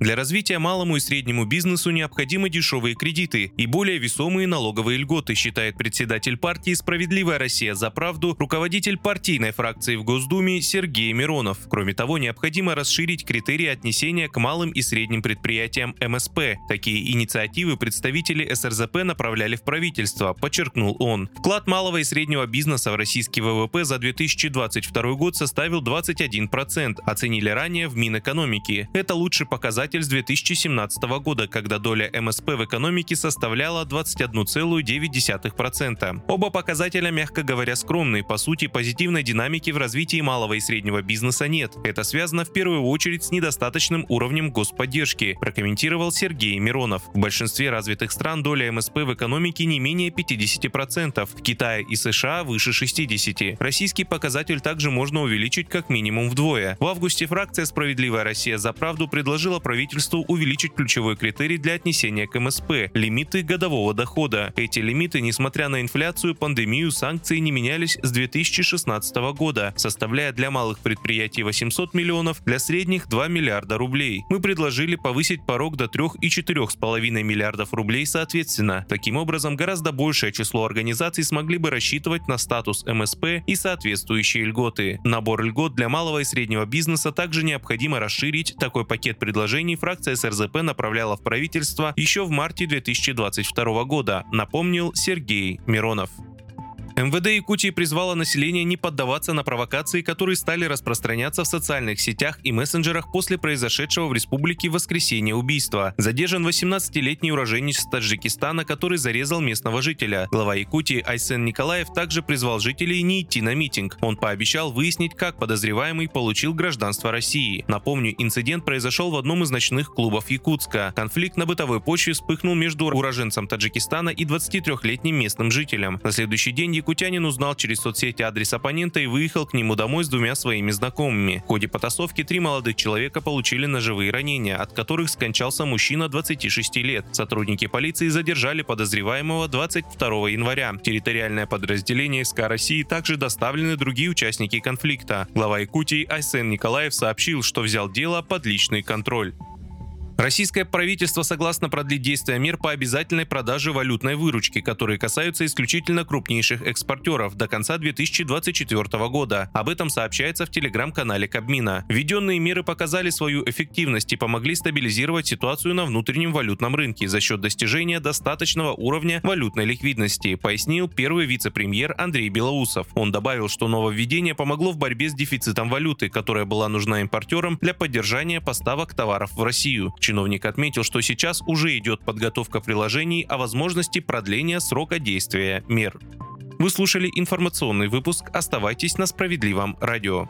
Для развития малому и среднему бизнесу необходимы дешевые кредиты и более весомые налоговые льготы, считает председатель партии «Справедливая Россия за правду», руководитель партийной фракции в Госдуме Сергей Миронов. Кроме того, необходимо расширить критерии отнесения к малым и средним предприятиям МСП. Такие инициативы представители СРЗП направляли в правительство, подчеркнул он. Вклад малого и среднего бизнеса в российский ВВП за 2022 год составил 20 21%, оценили ранее в Минэкономике. Это лучший показатель с 2017 года, когда доля МСП в экономике составляла 21,9%. Оба показателя, мягко говоря, скромные. По сути, позитивной динамики в развитии малого и среднего бизнеса нет. Это связано в первую очередь с недостаточным уровнем господдержки, прокомментировал Сергей Миронов. В большинстве развитых стран доля МСП в экономике не менее 50%, в Китае и США выше 60%. Российский показатель также можно увеличить как минимум вдвое. В августе фракция «Справедливая Россия за правду» предложила правительству увеличить ключевой критерий для отнесения к МСП – лимиты годового дохода. Эти лимиты, несмотря на инфляцию, пандемию, санкции не менялись с 2016 года, составляя для малых предприятий 800 миллионов, для средних 2 миллиарда рублей. Мы предложили повысить порог до 3 и 4,5 миллиардов рублей соответственно. Таким образом, гораздо большее число организаций смогли бы рассчитывать на статус МСП и соответствующие льготы. Набор льгот для малого и среднего бизнеса также необходимо расширить. Такой пакет предложений фракция СРЗП направляла в правительство еще в марте 2022 года, напомнил Сергей Миронов. МВД Якутии призвало население не поддаваться на провокации, которые стали распространяться в социальных сетях и мессенджерах после произошедшего в республике воскресенье убийства. Задержан 18-летний уроженец Таджикистана, который зарезал местного жителя. Глава Якутии Айсен Николаев также призвал жителей не идти на митинг. Он пообещал выяснить, как подозреваемый получил гражданство России. Напомню, инцидент произошел в одном из ночных клубов Якутска. Конфликт на бытовой почве вспыхнул между уроженцем Таджикистана и 23-летним местным жителем. На следующий день Якутянин узнал через соцсети адрес оппонента и выехал к нему домой с двумя своими знакомыми. В ходе потасовки три молодых человека получили ножевые ранения, от которых скончался мужчина 26 лет. Сотрудники полиции задержали подозреваемого 22 января. Территориальное подразделение СК России также доставлены другие участники конфликта. Глава Якутии Айсен Николаев сообщил, что взял дело под личный контроль. Российское правительство согласно продлить действия мер по обязательной продаже валютной выручки, которые касаются исключительно крупнейших экспортеров до конца 2024 года. Об этом сообщается в телеграм-канале Кабмина. Введенные меры показали свою эффективность и помогли стабилизировать ситуацию на внутреннем валютном рынке за счет достижения достаточного уровня валютной ликвидности, пояснил первый вице-премьер Андрей Белоусов. Он добавил, что нововведение помогло в борьбе с дефицитом валюты, которая была нужна импортерам для поддержания поставок товаров в Россию. Чиновник отметил, что сейчас уже идет подготовка приложений о возможности продления срока действия мер. Вы слушали информационный выпуск. Оставайтесь на справедливом радио.